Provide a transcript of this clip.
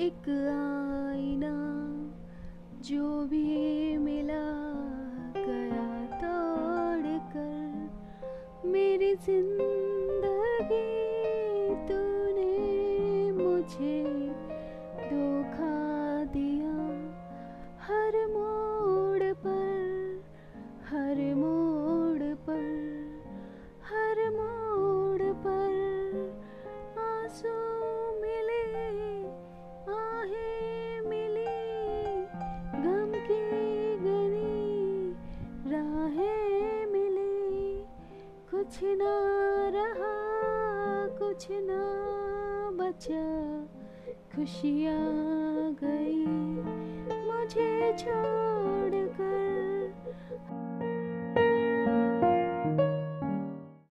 एक आईना जो भी मिला गया तोड़ कर मेरी ज़िंदगी तूने मुझे कुछ ना रहा कुछ ना बचा। खुशियाँ गई मुझे छोड़